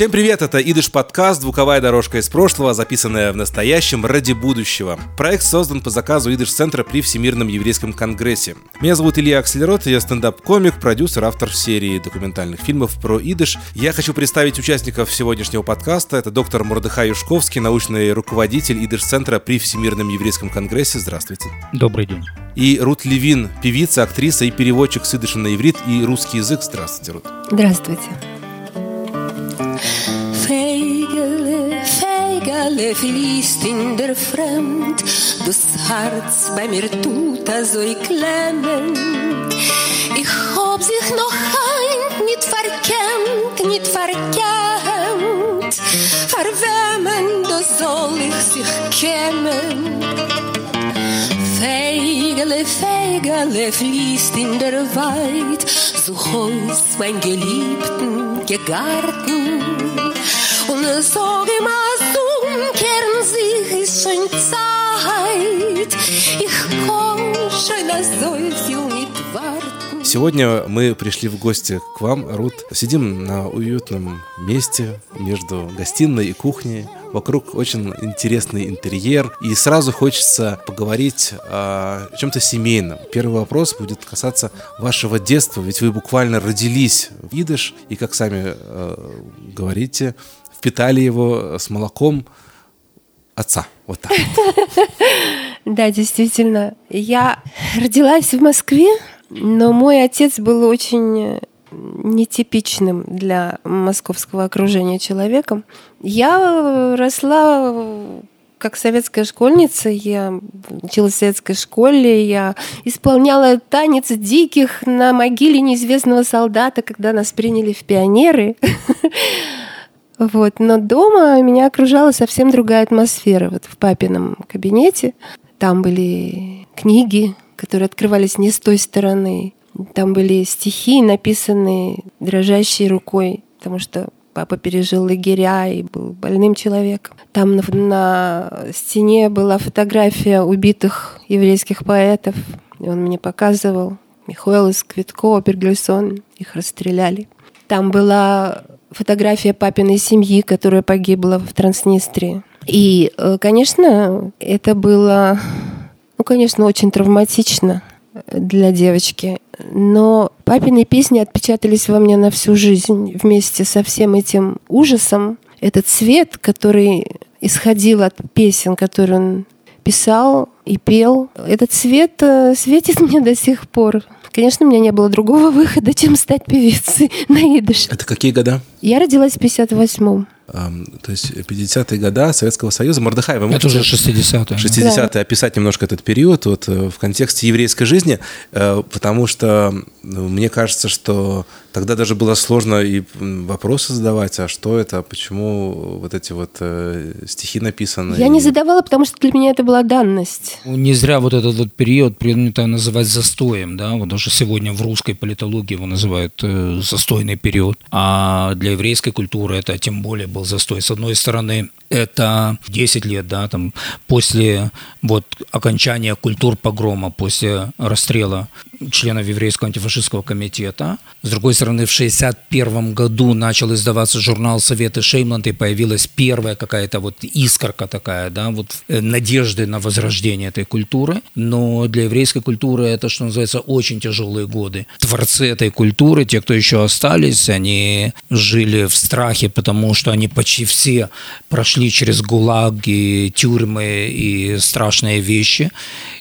Всем привет, это Идыш подкаст, звуковая дорожка из прошлого, записанная в настоящем ради будущего. Проект создан по заказу Идыш центра при Всемирном еврейском конгрессе. Меня зовут Илья Акселерот, я стендап-комик, продюсер, автор серии документальных фильмов про Идыш. Я хочу представить участников сегодняшнего подкаста. Это доктор Мордыхай Юшковский, научный руководитель Идыш центра при Всемирном еврейском конгрессе. Здравствуйте. Добрый день. И Рут Левин, певица, актриса и переводчик с идыша на иврит и русский язык. Здравствуйте, Рут. Здравствуйте. Feigele, feigele fließt in der Fremd, das Herz bei mir tut so klemmen. Ich hab sich noch ein, nicht verkennt, nicht verkennt. Verwemmen, da soll ich sich kämmen. Feigele, feigele fließt in der Weit, so Haus mein Geliebten llegar tú. Ohne Sorge mal umkehren sich ist schon Zeit. Ich komm schon, dass so viel nicht warten. Сегодня мы пришли в гости к вам, Рут. Сидим на уютном месте между гостиной и кухней. Вокруг очень интересный интерьер. И сразу хочется поговорить о чем-то семейном. Первый вопрос будет касаться вашего детства. Ведь вы буквально родились в Идыш. И, как сами э, говорите, впитали его с молоком отца. Вот так. Да, действительно. Я родилась в Москве, но мой отец был очень нетипичным для московского окружения человеком. Я росла как советская школьница, я училась в советской школе, я исполняла танец диких на могиле неизвестного солдата, когда нас приняли в пионеры. Вот. Но дома меня окружала совсем другая атмосфера. Вот в папином кабинете там были книги, которые открывались не с той стороны. Там были стихи, написанные дрожащей рукой, потому что папа пережил лагеря и был больным человеком. Там на, на стене была фотография убитых еврейских поэтов, и он мне показывал. Михаил Квитко, Бергельсон, их расстреляли. Там была фотография папиной семьи, которая погибла в Транснистрии. И, э, конечно, это было, ну, конечно, очень травматично для девочки. Но папины песни отпечатались во мне на всю жизнь вместе со всем этим ужасом. Этот свет, который исходил от песен, которые он писал и пел, этот свет э, светит мне до сих пор. Конечно, у меня не было другого выхода, чем стать певицей на идыш. Это какие года? Я родилась в 58-м. То есть 50-е года Советского Союза. Мордыхай, вы Это уже 60-е. 60-е. Да. Описать немножко этот период вот, э, в контексте еврейской жизни, э, потому что мне кажется, что тогда даже было сложно и вопросы задавать, а что это, почему вот эти вот э, стихи написаны. Я не задавала, потому что для меня это была данность. Ну, не зря вот этот вот период принято называть застоем, да, вот даже сегодня в русской политологии его называют э, застойный период, а для еврейской культуры это тем более был застой. С одной стороны, это 10 лет, да, там, после вот окончания культур погрома, после расстрела членов еврейского антифашистского комитета. С другой стороны, в 1961 году начал издаваться журнал «Советы Шеймланд», и появилась первая какая-то вот искорка такая, да, вот э, надежды на возрождение этой культуры. Но для еврейской культуры это, что называется, очень тяжелые годы. Творцы этой культуры, те, кто еще остались, они жили в страхе, потому что они почти все прошли через гулаги, тюрьмы и страшные вещи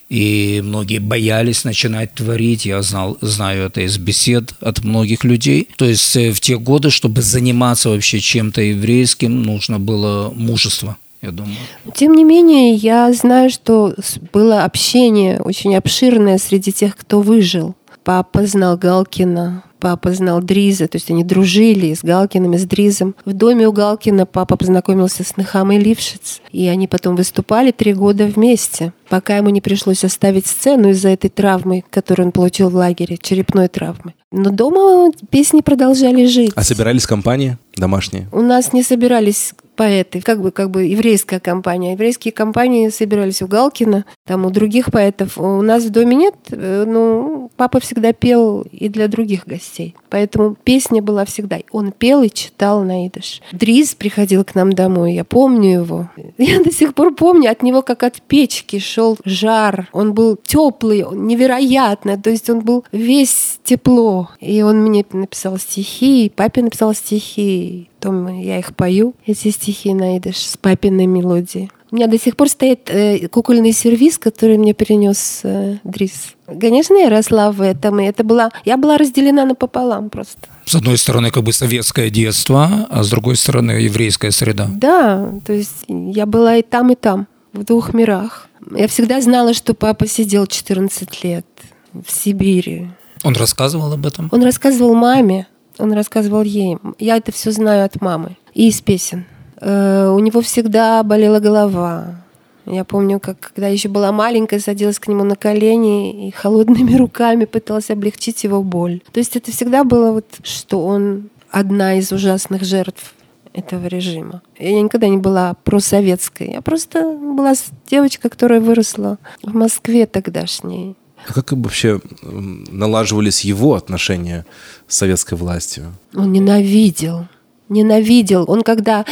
и многие боялись начинать творить. Я знал, знаю это из бесед от многих людей. То есть э, в те годы, чтобы заниматься вообще чем-то еврейским, нужно было мужество. Я думаю. Тем не менее, я знаю, что было общение очень обширное среди тех, кто выжил. Папа знал Галкина, папа знал Дриза, то есть они дружили с Галкиным и с Дризом. В доме у Галкина папа познакомился с Нахамой Лившиц, и они потом выступали три года вместе, пока ему не пришлось оставить сцену из-за этой травмы, которую он получил в лагере, черепной травмы. Но дома песни продолжали жить. А собирались компании домашние? У нас не собирались поэты, как бы, как бы еврейская компания. Еврейские компании собирались у Галкина, там у других поэтов. У нас в доме нет, э, ну, папа всегда пел и для других гостей. Поэтому песня была всегда. Он пел и читал на идыш. Дриз приходил к нам домой, я помню его. Я до сих пор помню, от него как от печки шел жар. Он был теплый, невероятно. То есть он был весь тепло. И он мне написал стихи, папе написал стихи. Потом я их пою, эти стихи на идыш с папиной мелодией. У меня до сих пор стоит э, кукольный сервис, который мне принес э, Дрис. Конечно, я росла в этом, и это была... Я была разделена напополам просто. С одной стороны, как бы советское детство, а с другой стороны, еврейская среда. Да, то есть я была и там, и там, в двух мирах. Я всегда знала, что папа сидел 14 лет в Сибири. Он рассказывал об этом? Он рассказывал маме, он рассказывал ей. Я это все знаю от мамы и из песен. Э, у него всегда болела голова. Я помню, как когда еще была маленькая, садилась к нему на колени и холодными руками пыталась облегчить его боль. То есть это всегда было вот, что он одна из ужасных жертв этого режима. Я никогда не была просоветской. Я просто была девочка, которая выросла в Москве тогдашней. А как вообще налаживались его отношения с советской властью? Он ненавидел. Ненавидел. Он когда,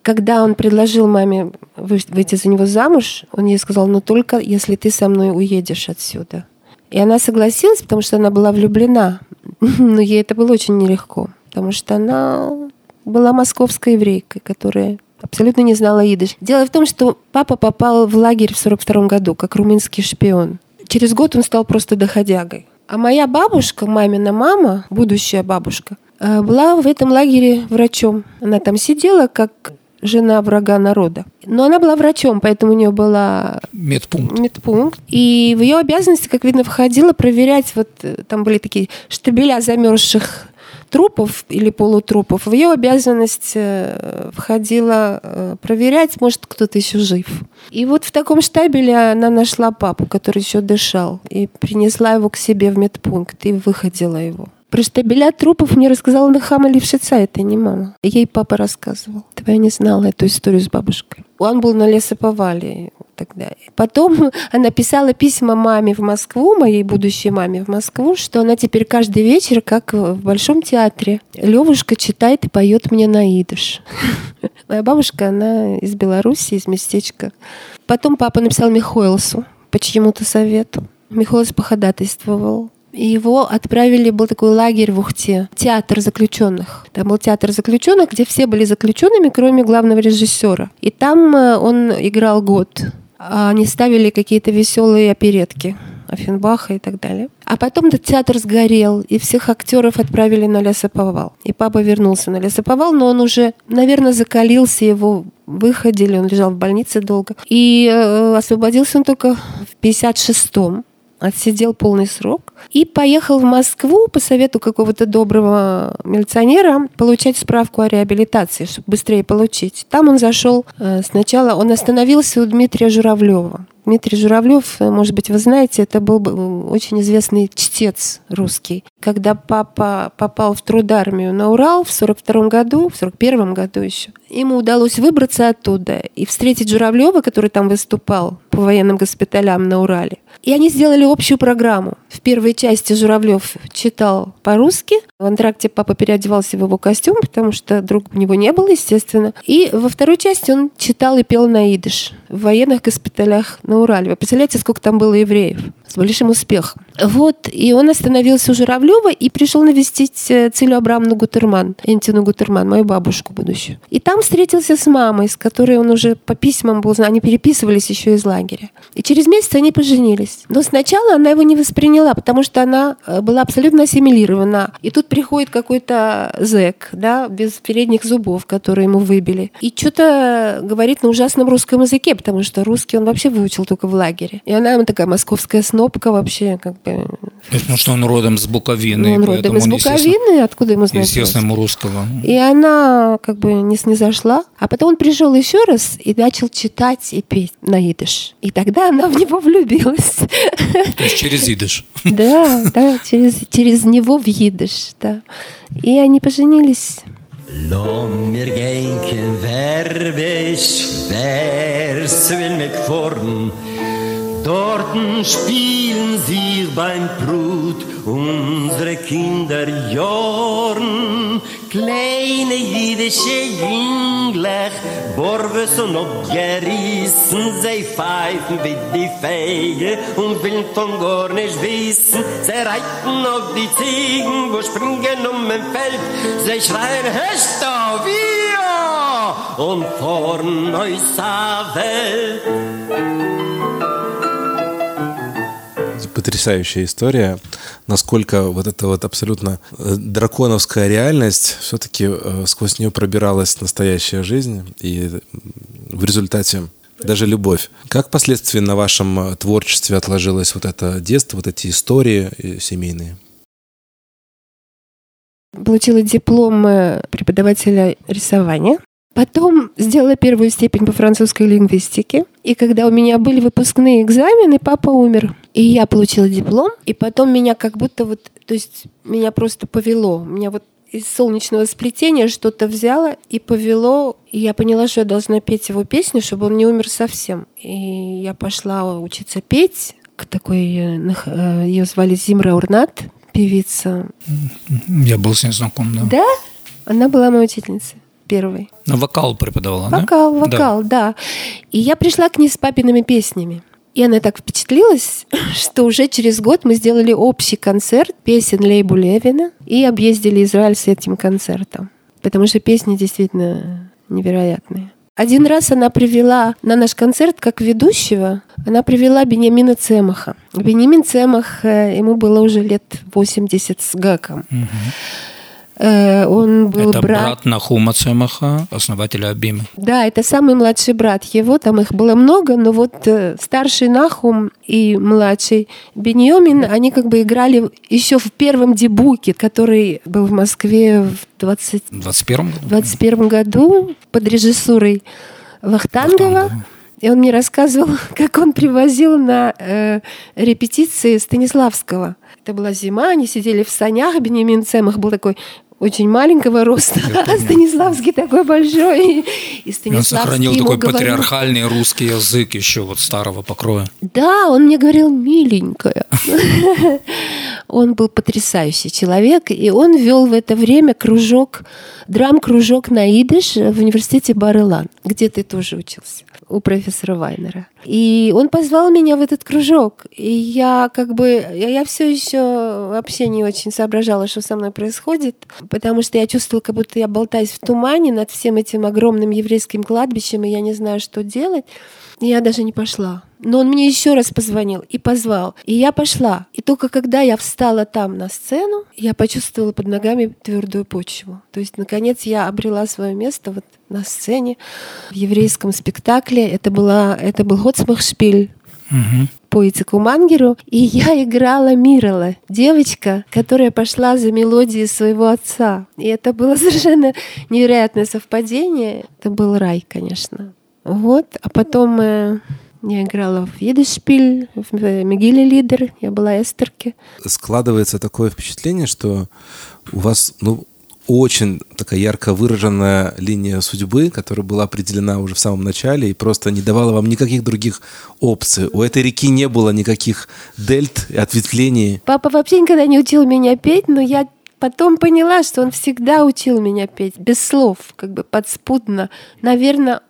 когда он предложил маме выйти за него замуж, он ей сказал, ну только если ты со мной уедешь отсюда. И она согласилась, потому что она была влюблена. Но ей это было очень нелегко, потому что она была московской еврейкой, которая абсолютно не знала идыш. Дело в том, что папа попал в лагерь в 42 году, как румынский шпион. Через год он стал просто доходягой. А моя бабушка, мамина мама, будущая бабушка, э, была в этом лагере врачом. Она там сидела как жена врага народа. Но она была врачом, поэтому у нее была медпункт. медпункт. И в ее обязанности, как видно, входило проверять, вот э, там были такие штабеля замерзших трупов или полутрупов, в ее обязанность э, входило э, проверять, может, кто-то еще жив. И вот в таком штабеле она нашла папу, который еще дышал, и принесла его к себе в медпункт и выходила его. Про штабеля трупов мне рассказала Нахама Левшица, это не мама. Ей папа рассказывал. Я не знала эту историю с бабушкой. Он был на лесоповале тогда. Потом она писала письма маме в Москву, моей будущей маме в Москву, что она теперь каждый вечер, как в Большом театре, Левушка читает и поет мне на идыш. Моя бабушка, она из Беларуси, из местечка. Потом папа написал Михоэлсу по чьему-то совету. Михоэлс походатайствовал его отправили, был такой лагерь в Ухте, театр заключенных. Там был театр заключенных, где все были заключенными, кроме главного режиссера. И там э, он играл год. А они ставили какие-то веселые оперетки. Офенбаха и так далее. А потом этот театр сгорел, и всех актеров отправили на лесоповал. И папа вернулся на лесоповал, но он уже, наверное, закалился, его выходили, он лежал в больнице долго. И э, освободился он только в 56-м отсидел полный срок и поехал в Москву по совету какого-то доброго милиционера получать справку о реабилитации, чтобы быстрее получить. Там он зашел э, сначала, он остановился у Дмитрия Журавлева. Дмитрий Журавлев, э, может быть, вы знаете, это был очень известный чтец русский. Когда папа попал в трудармию на Урал в 42 году, в 41 году еще, ему удалось выбраться оттуда и встретить Журавлева, который там выступал по военным госпиталям на Урале. И они сделали общую программу. В первой части Журавлев читал по-русски. В антракте папа переодевался в его костюм, потому что друг у него не было, естественно. И во второй части он читал и пел на идыш в военных госпиталях на Урале. Вы представляете, сколько там было евреев? С большим успехом. Вот, и он остановился у Журавлева и пришел навестить э, Целю Абрамовну Гутерман, Энтину Гутерман, мою бабушку будущую. И там встретился с мамой, с которой он уже по письмам был, они переписывались еще из лагеря. И через месяц они поженились. Но сначала она его не восприняла, потому что она э, была абсолютно ассимилирована. И тут приходит какой-то зэк, да, без передних зубов, которые ему выбили. И что-то говорит на ужасном русском языке, потому что русский он вообще выучил только в лагере. И она ему такая московская снопка вообще, как бы... Потому что он родом с Буковины. Ну, он родом из Буковины, откуда ему знать? Естественно, ему русского. И она как бы не снизошла. А потом он пришел еще раз и начал читать и петь на идыш. И тогда она в него влюбилась. То есть через идыш. Да, да, через, через него в идыш, да. И они поженились. Gänken verbe schwers will mit vorn Dorten spielen sie beim Brut unsere Kinder jorn kleine jüdische Jünglech Borwes und obgerissen sie pfeifen wie die Fege und will von gar nicht wissen. Sie reiten auf die Ziegen wo springen um im Feld. Sie schreien Hester wir! Und vorn euch Welt потрясающая история, насколько вот эта вот абсолютно э, драконовская реальность все-таки э, сквозь нее пробиралась настоящая жизнь и в результате даже любовь. Как впоследствии на вашем э, творчестве отложилось вот это детство, вот эти истории семейные? Получила диплом преподавателя рисования Потом сделала первую степень по французской лингвистике. И когда у меня были выпускные экзамены, папа умер. И я получила диплом. И потом меня как будто вот, то есть меня просто повело. Меня вот из солнечного сплетения что-то взяло и повело. И я поняла, что я должна петь его песню, чтобы он не умер совсем. И я пошла учиться петь к такой... Э, э, Ее звали Зимра Урнат, певица. Я был с ней знаком, да. Да? Она была моей учительницей первый. Ну, вокал преподавала, вокал, да? Вокал, да. да. И я пришла к ней с папиными песнями. И она так впечатлилась, что уже через год мы сделали общий концерт песен Лейбу Левина и объездили Израиль с этим концертом. Потому что песни действительно невероятные. Один раз она привела на наш концерт как ведущего, она привела Бениамина Цемаха. Бениамин Цемах, э, ему было уже лет 80 с гаком. Угу. Э, он был это брат... брат Нахума Цемаха, основателя Абимы. Да, это самый младший брат его, там их было много, но вот э, старший Нахум и младший Беньомин, они как бы играли еще в первом дебуке, который был в Москве в 20... 21 21 году под режиссурой Вахтангова. Вахтангова. И он мне рассказывал, как он привозил на э, репетиции Станиславского. Это была зима, они сидели в санях, Бенемин Цемах был такой очень маленького роста, а Станиславский такой большой. И Станиславский он сохранил такой говорил... патриархальный русский язык еще вот старого покроя. Да, он мне говорил миленькая. Он был потрясающий человек, и он вел в это время кружок, драм-кружок на идыш в университете Барелан, где ты тоже учился у профессора Вайнера. И он позвал меня в этот кружок. И я как бы, я, все еще вообще не очень соображала, что со мной происходит, потому что я чувствовала, как будто я болтаюсь в тумане над всем этим огромным еврейским кладбищем, и я не знаю, что делать. И я даже не пошла. Но он мне еще раз позвонил и позвал. И я пошла. И только когда я встала там на сцену, я почувствовала под ногами твердую почву. То есть, наконец, я обрела свое место вот на сцене в еврейском спектакле. Это, была, это был Готсмахшпиль угу. по Ицеку Мангеру. И я играла Мирала, девочка, которая пошла за мелодией своего отца. И это было совершенно невероятное совпадение. Это был рай, конечно. Вот. А потом э, я играла в Едешпиль, в Мегиле Лидер, я была эстерки. Складывается такое впечатление, что у вас, ну, очень такая ярко выраженная линия судьбы, которая была определена уже в самом начале и просто не давала вам никаких других опций. У этой реки не было никаких дельт и ответвлений. Папа вообще никогда не учил меня петь, но я потом поняла, что он всегда учил меня петь без слов, как бы подспудно. Наверное,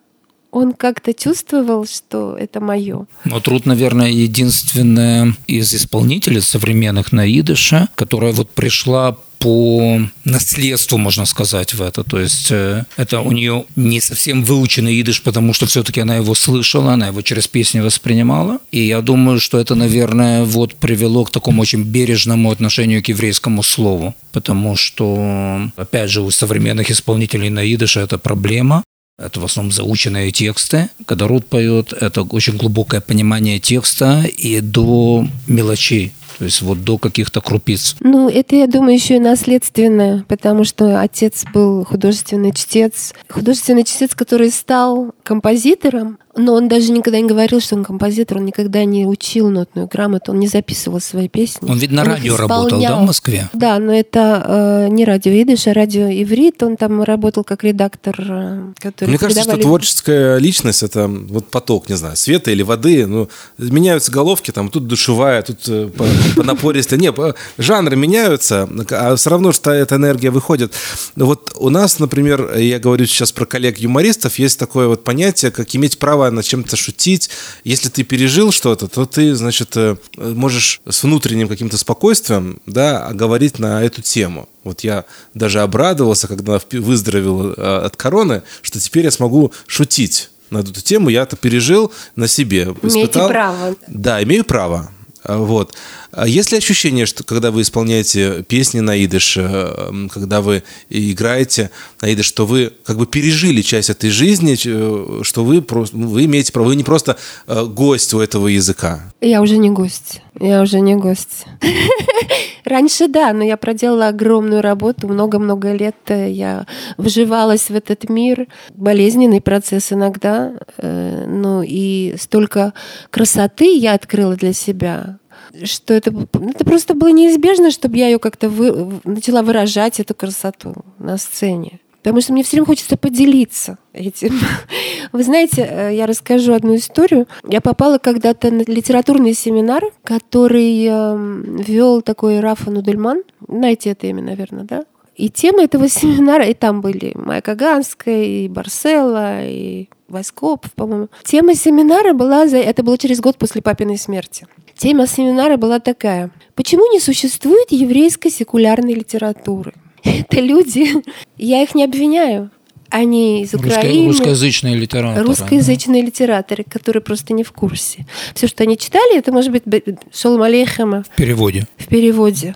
он как-то чувствовал, что это мое. Но труд, наверное, единственная из исполнителей современных на идыше, которая вот пришла по наследству, можно сказать, в это. То есть э, это у нее не совсем выученный идыш, потому что все-таки она его слышала, она его через песни воспринимала. И я думаю, что это, наверное, вот привело к такому очень бережному отношению к еврейскому слову. Потому что, опять же, у современных исполнителей на идыше это проблема. Это в основном заученные тексты. Когда Рут поет, это очень глубокое понимание текста и до мелочей. То есть вот до каких-то крупиц. Ну, это, я думаю, еще и наследственное, потому что отец был художественный чтец. Художественный чтец, который стал композитором, но он даже никогда не говорил, что он композитор, он никогда не учил нотную грамоту, он не записывал свои песни. Он ведь на радио работал, да, в Москве? Да, но это э, не радио Идыш, а радио Иврит. Он там работал как редактор, э, который... Мне кажется, что творческая личность — это вот поток, не знаю, света или воды. Ну, меняются головки, там тут душевая, тут э, по, по напористой. Не, жанры меняются, а все равно, что эта энергия выходит. Вот у нас, например, я говорю сейчас про коллег-юмористов, есть такое вот понятие, как иметь право над чем-то шутить. Если ты пережил что-то, то ты, значит, э, можешь с внутренним каким-то спокойствием, да, говорить на эту тему. Вот я даже обрадовался, когда выздоровел э, от короны, что теперь я смогу шутить на эту тему. Я это пережил на себе. Испытал. Имеете право. Да, имею право. Вот. А есть ли ощущение, что когда вы исполняете песни на идыш, э, когда вы играете на идыш, что вы как бы пережили часть этой жизни, э, что вы, просто, вы имеете право, вы не просто э, гость у этого языка? Я уже не гость. Я уже не гость. Раньше да, но я проделала огромную работу, много-много лет я вживалась в этот мир. Болезненный процесс иногда, ну и столько красоты я открыла для себя что это, это просто было неизбежно, чтобы я ее как-то вы, начала выражать, эту красоту на сцене. Потому что мне все время хочется поделиться этим. Вы знаете, э, я расскажу одну историю. Я попала когда-то на литературный семинар, который эм, вел такой Рафа Нудельман. Знаете это имя, наверное, да? И тема этого семинара, и там были Майя Каганская, и Барсела, и Васькоп, по-моему. Тема семинара была, это было через год после папиной смерти. Тема семинара была такая. Почему не существует еврейской секулярной литературы? Это люди, я их не обвиняю, они из Украины. Русскоязычные литераторы. Русскоязычные литераторы, которые просто не в курсе. Все, что они читали, это может быть Шолом Алейхема. В переводе. В переводе.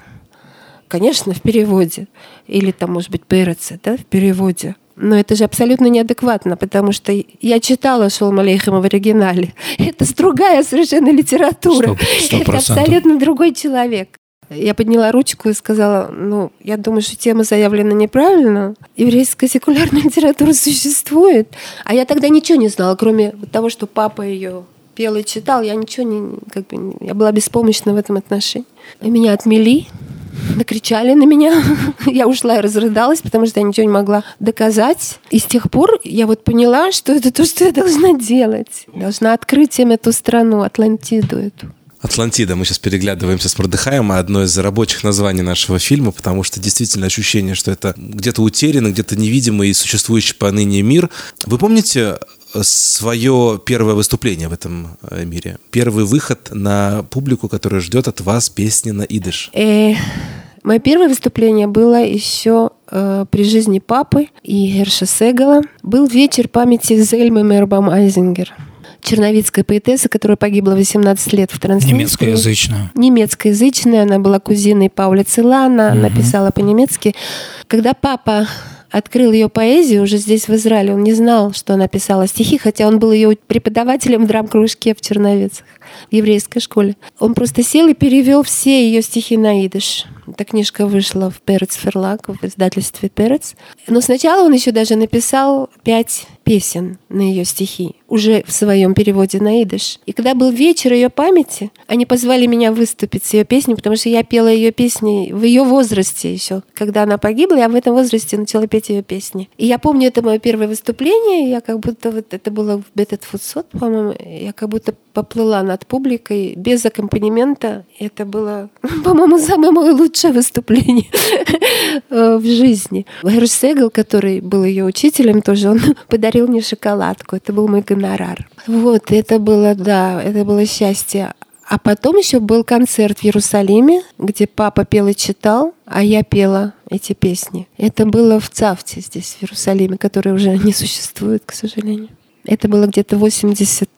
Конечно, в переводе. Или там, может быть, Переца, да, в переводе. Но это же абсолютно неадекватно, потому что я читала Шолом Алейхема в оригинале. Это другая совершенно литература. 100%. Это абсолютно другой человек. Я подняла ручку и сказала, ну, я думаю, что тема заявлена неправильно. Еврейская секулярная литература существует. А я тогда ничего не знала, кроме того, что папа ее пел и читал. Я ничего не... Как бы, я была беспомощна в этом отношении. И меня отмели накричали на меня. я ушла и разрыдалась, потому что я ничего не могла доказать. И с тех пор я вот поняла, что это то, что я должна делать. Должна открыть им эту страну, Атлантиду эту. Атлантида. Мы сейчас переглядываемся с Мордыхаем, а одно из рабочих названий нашего фильма, потому что действительно ощущение, что это где-то утерянный, где-то невидимый и существующий поныне мир. Вы помните свое первое выступление в этом э, мире? Первый выход на публику, которая ждет от вас песни на идыш? Э, мое первое выступление было еще э, при жизни папы и Герша Сегала. Был вечер памяти Зельмы Мербам Айзингер черновицкая поэтесса, которая погибла 18 лет в Транснистрии. Немецкоязычная. Немецкоязычная. Она была кузиной Пауля Целана, угу. написала по-немецки. Когда папа открыл ее поэзию уже здесь, в Израиле. Он не знал, что она писала стихи, хотя он был ее преподавателем в драм-кружке в Черновицах, в еврейской школе. Он просто сел и перевел все ее стихи на идыш. Эта книжка вышла в Перец Ферлак, в издательстве Перец. Но сначала он еще даже написал пять песен на ее стихи, уже в своем переводе на идыш. И когда был вечер ее памяти, они позвали меня выступить с ее песней, потому что я пела ее песни в ее возрасте еще. Когда она погибла, я в этом возрасте начала петь ее песни. И я помню, это мое первое выступление, я как будто, вот это было в Бетет Фудсот, по-моему, я как будто поплыла над публикой без аккомпанемента. Это было, по-моему, самое мое лучшее выступление в жизни. Герш Сегел, который был ее учителем тоже, он подарил мне шоколадку. Это был мой гонорар. Вот, это было, да, это было счастье. А потом еще был концерт в Иерусалиме, где папа пел и читал, а я пела эти песни. Это было в Цавте здесь, в Иерусалиме, который уже не существует, к сожалению. Это было где-то 80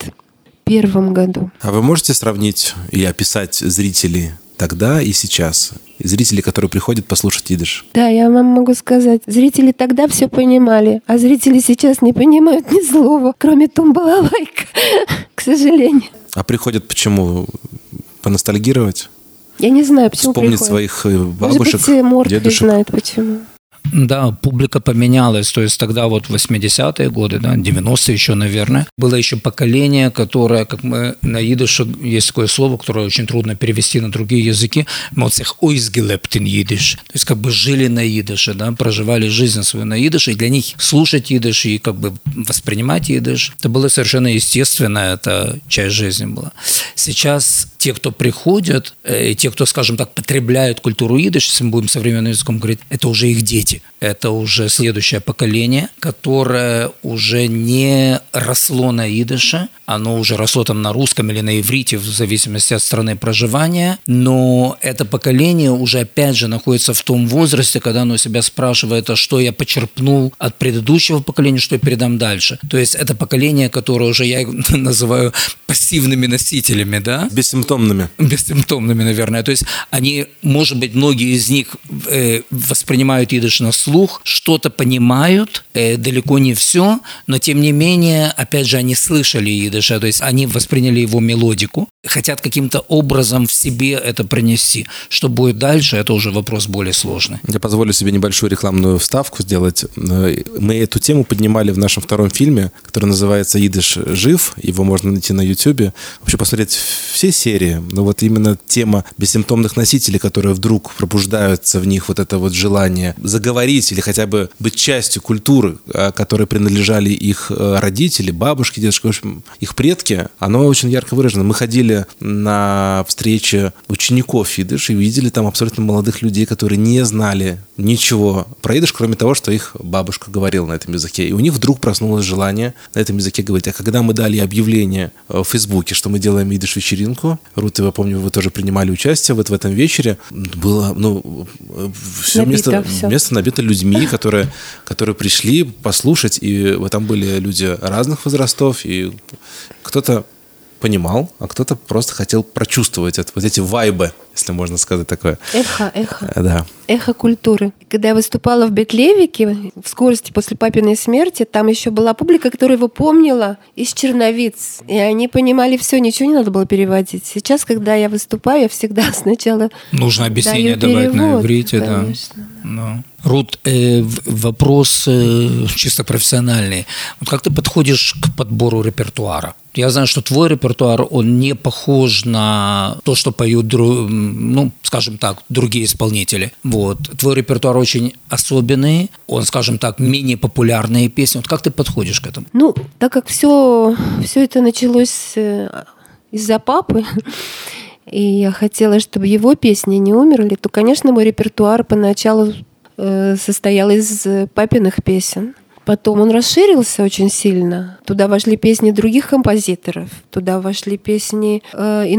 первом году. А вы можете сравнить и описать зрителей тогда и сейчас? Зрители, которые приходят послушать идыш. Да, я вам могу сказать. Зрители тогда все понимали, а зрители сейчас не понимают ни слова, кроме тумбалалайка, к сожалению. А приходят почему? Поностальгировать? Я не знаю, почему вспомнить приходит. своих э, бабушек, Может быть, дедушек. знает почему. Да, публика поменялась. То есть тогда вот 80-е годы, да, 90-е еще, наверное, было еще поколение, которое, как мы на идыше, есть такое слово, которое очень трудно перевести на другие языки, моцех ойсгелептин идыш. То есть как бы жили на идыше, да, проживали жизнь свою на идыше, и для них слушать идыш и как бы воспринимать идыш, это было совершенно естественно, это часть жизни была. Сейчас те, кто приходят, э, и те, кто, скажем так, потребляют культуру идыш, если мы будем современным языком говорить, это уже их дети. Это уже следующее поколение, которое уже не росло на идыше, оно уже росло там на русском или на иврите, в зависимости от страны проживания, но это поколение уже опять же находится в том возрасте, когда оно себя спрашивает, а что я почерпнул от предыдущего поколения, что я передам дальше. То есть это поколение, которое уже я называю пассивными носителями, да? Бессимптомными. бессимптомными, наверное. То есть они, может быть, многие из них э, воспринимают идыш на слух, что-то понимают, э, далеко не все, но тем не менее, опять же, они слышали идыш, то есть они восприняли его мелодику, хотят каким-то образом в себе это принести. Что будет дальше, это уже вопрос более сложный. Я позволю себе небольшую рекламную вставку сделать. Э, Мы эту тему поднимали в нашем втором фильме, который называется «Идыш жив». Его можно найти на YouTube. Вообще посмотреть все серии. Но вот именно тема бессимптомных носителей, которые вдруг пробуждаются в них вот это вот желание заговорить или хотя бы быть частью культуры, э, которой принадлежали их э, родители, бабушки, дедушки, в общем, их предки, оно очень ярко выражено. Мы ходили на встречи учеников идыш и видели там абсолютно молодых людей, которые не знали ничего про идыш, кроме того, что их бабушка говорила на этом языке. И у них вдруг проснулось желание на этом языке говорить. А когда мы дали объявление э, в Фейсбуке, что мы делаем идыш-вечеринку, Рут, я помню, вы тоже принимали участие вот в этом вечере, было, ну, все Набито место, всё. место набито людьми, которые, которые пришли послушать, и вот там были люди разных возрастов, и кто-то понимал, а кто-то просто хотел прочувствовать это, вот эти вайбы, если можно сказать такое. Эхо, эхо. Э, Да. Эхо культуры. Когда я выступала в Бетлевике, в скорости после папиной смерти, там еще была публика, которая его помнила из черновиц. И они понимали все, ничего не надо было переводить. Сейчас, когда я выступаю, я всегда сначала Нужно объяснение даю давать на перевод, иврите, да. конечно. Ну. Рут, э, вопрос э, чисто профессиональный. Вот как ты подходишь к подбору репертуара? Я знаю, что твой репертуар, он не похож на то, что поют, дру- м, ну, скажем так, другие исполнители. Вот. Твой репертуар очень особенный, он, скажем так, менее популярные песни. Вот как ты подходишь к этому? Ну, так как все, все это началось э, из-за папы, и я хотела, чтобы его песни не умерли, то, конечно, мой репертуар поначалу э, состоял из э, папиных песен. Потом он расширился очень сильно. Туда вошли песни других композиторов, туда вошли песни э, и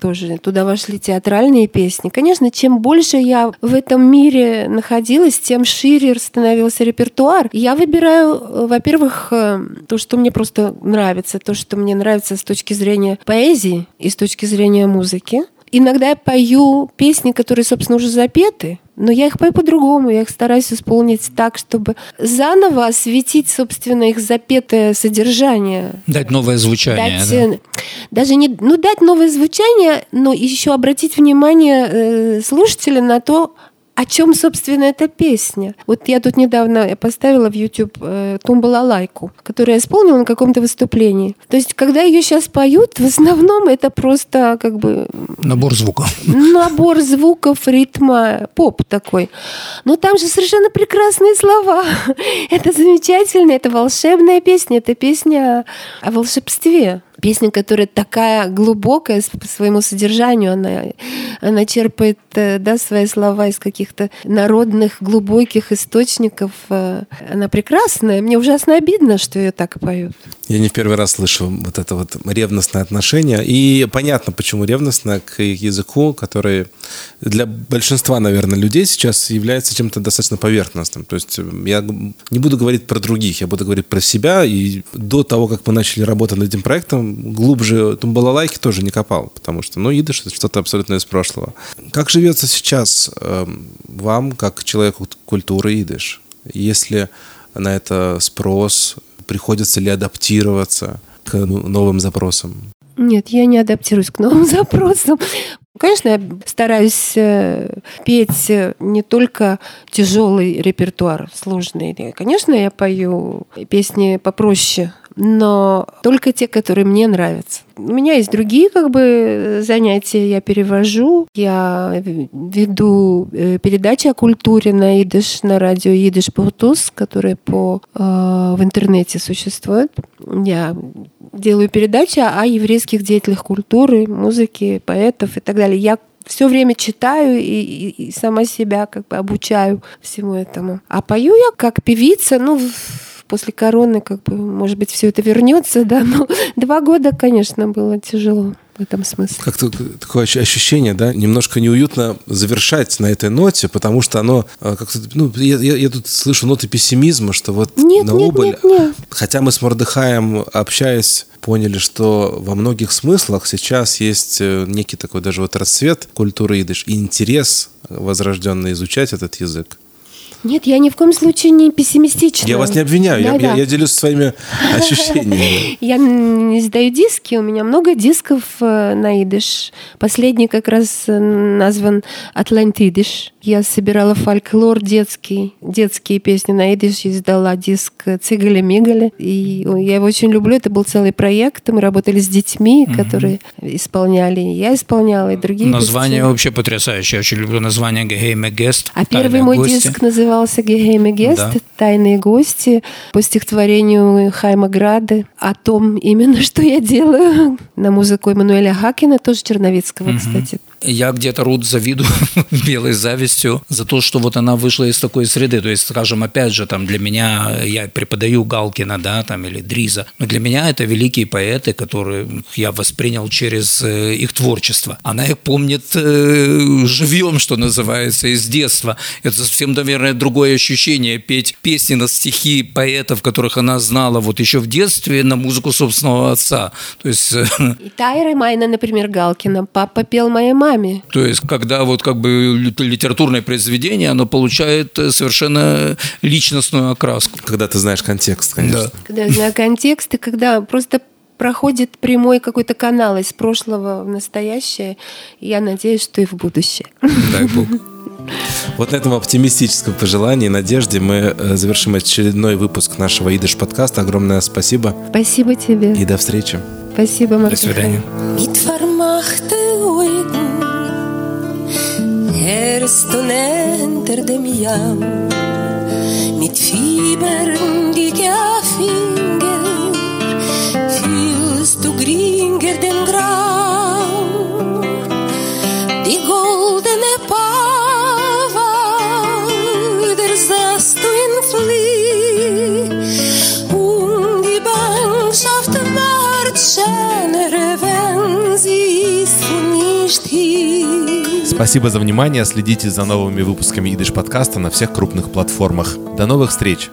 тоже, туда вошли театральные песни. Конечно, чем больше я в этом мире находилась, тем шире становился репертуар. Я выбираю, э, во-первых, э, то, что мне просто нравится, то, что мне нравится с точки зрения поэзии и с точки зрения музыки. Иногда я пою песни, которые, собственно, уже запеты, но я их пою по-другому, я их стараюсь исполнить так, чтобы заново осветить, собственно, их запетое содержание. Дать новое звучание. Дать, да? э, даже не, ну, дать новое звучание, но еще обратить внимание э, слушателя на то, о чем, собственно, эта песня. Вот я тут недавно я поставила в YouTube э, «Тумбалалайку», которую я исполнила на каком-то выступлении. То есть, когда ее сейчас поют, в основном это просто как бы Набор звуков. набор звуков, ритма, поп такой. Но там же совершенно прекрасные слова. Это замечательно, это волшебная песня, это песня о волшебстве. Песня, которая такая глубокая по своему содержанию, она, она черпает э, да, свои слова из каких-то народных глубоких источников. Э, Она прекрасная. Мне ужасно обидно, что ее так поют. Я не в первый раз слышу вот это вот ревностное отношение. И понятно, почему ревностное к языку, который для большинства, наверное, людей сейчас является чем-то достаточно поверхностным. То есть я не буду говорить про других, я буду говорить про себя. И до того, как мы начали работать над этим проектом, глубже тумбалалайки тоже не копал, потому что, ну, идыш — это что-то абсолютно из прошлого. Как живется сейчас эм, вам, как человеку культуры идыш? Если на это спрос, приходится ли адаптироваться к ну, новым запросам? Нет, я не адаптируюсь к новым запросам. Конечно, я стараюсь э, петь не только тяжелый репертуар, сложный. Конечно, я пою песни попроще, но только те, которые мне нравятся. У меня есть другие как бы занятия. Я перевожу, я веду э, передачи о культуре на идыш, на радио Идыш Паутус, которые по, э, в интернете существуют. Я делаю передачи о еврейских деятелях культуры, музыки, поэтов и так далее. Я все время читаю и, и, и сама себя как бы обучаю всему этому. А пою я как певица, ну, после короны, как бы, может быть, все это вернется, да, но два года, конечно, было тяжело в этом смысле. Как-то такое ощущение, да, немножко неуютно завершать на этой ноте, потому что оно э, как-то, ну, я, я, я тут слышу ноты пессимизма, что вот нет, на нет, убыль. Нет, нет. Хотя мы с Мордыхаем, общаясь, поняли, что во многих смыслах сейчас есть э, некий такой даже вот расцвет культуры идыш и интерес возрожденный изучать этот язык. Нет, я ни в коем случае не пессимистична. Я вас не обвиняю, да, я, да. Я, я делюсь своими ощущениями. Я не сдаю диски, у меня много дисков э, на идыш. Последний как раз э, назван «Атлантидыш». Я собирала фольклор детский, детские песни на идыш, издала диск «Цигали-мигали». И я его очень люблю, это был целый проект, мы работали с детьми, которые исполняли, я исполняла, и другие. Название вообще потрясающее, я очень люблю название «Гейме Гест». А первый мой диск назывался «Гейме Гест», Да. «Тайные гости» по стихотворению Хайма Грады о том именно, что я делаю. На музыку Эммануэля Хакина, тоже Черновицкого, кстати. Я где-то Рут завидую белой завистью за то, что вот она вышла из такой среды. То есть, скажем, опять же, там для меня, я преподаю Галкина, да, там, или Дриза, но для меня это великие поэты, которые я воспринял через э, их творчество. Она их помнит э, живьем, что называется, из детства. Это совсем, наверное, другое ощущение петь песни на стихи поэтов, которых она знала вот еще в детстве на музыку собственного отца. То есть э, Тайра Майна, например, Галкина. Папа пел моей маме. То есть, когда вот как бы литературное произведение, оно получает э, совершенно личностную окраску. Когда ты знаешь контекст, конечно. Да. Когда я знаю контекст, и когда просто проходит прямой какой-то канал из прошлого в настоящее, и я надеюсь, что и в будущее. Дай бог. Вот на этом оптимистическом пожелании и надежде мы э, завершим очередной выпуск нашего Идыш подкаста. Огромное спасибо Спасибо тебе. и до встречи. Спасибо, До Марк. свидания. Du hinter dem Jam mit fieberige Finger fühlst du gringer den Grau die goldene Pava der saßt du in Flie und die Bangschaft schöner, wenn sie ist nicht hier. Спасибо за внимание. Следите за новыми выпусками Идыш подкаста на всех крупных платформах. До новых встреч!